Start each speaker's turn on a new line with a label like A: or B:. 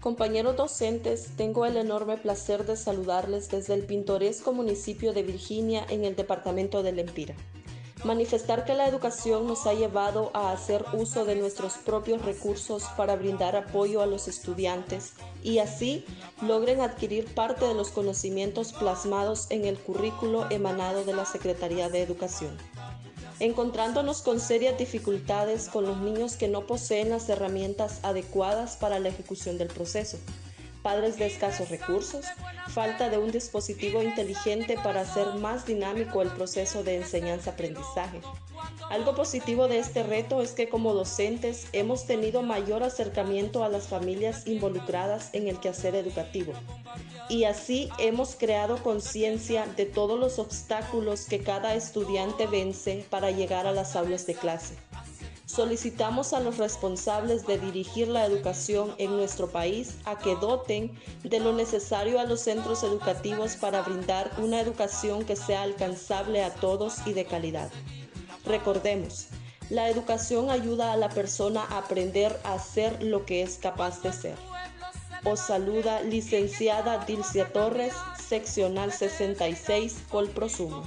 A: Compañeros docentes, tengo el enorme placer de saludarles desde el pintoresco municipio de Virginia en el departamento de Lempira. Manifestar que la educación nos ha llevado a hacer uso de nuestros propios recursos para brindar apoyo a los estudiantes y así logren adquirir parte de los conocimientos plasmados en el currículo emanado de la Secretaría de Educación encontrándonos con serias dificultades con los niños que no poseen las herramientas adecuadas para la ejecución del proceso, padres de escasos recursos, falta de un dispositivo inteligente para hacer más dinámico el proceso de enseñanza-aprendizaje. Algo positivo de este reto es que como docentes hemos tenido mayor acercamiento a las familias involucradas en el quehacer educativo y así hemos creado conciencia de todos los obstáculos que cada estudiante vence para llegar a las aulas de clase. Solicitamos a los responsables de dirigir la educación en nuestro país a que doten de lo necesario a los centros educativos para brindar una educación que sea alcanzable a todos y de calidad. Recordemos, la educación ayuda a la persona a aprender a ser lo que es capaz de ser. Os saluda licenciada Dilcia Torres, seccional 66, Colprosumo.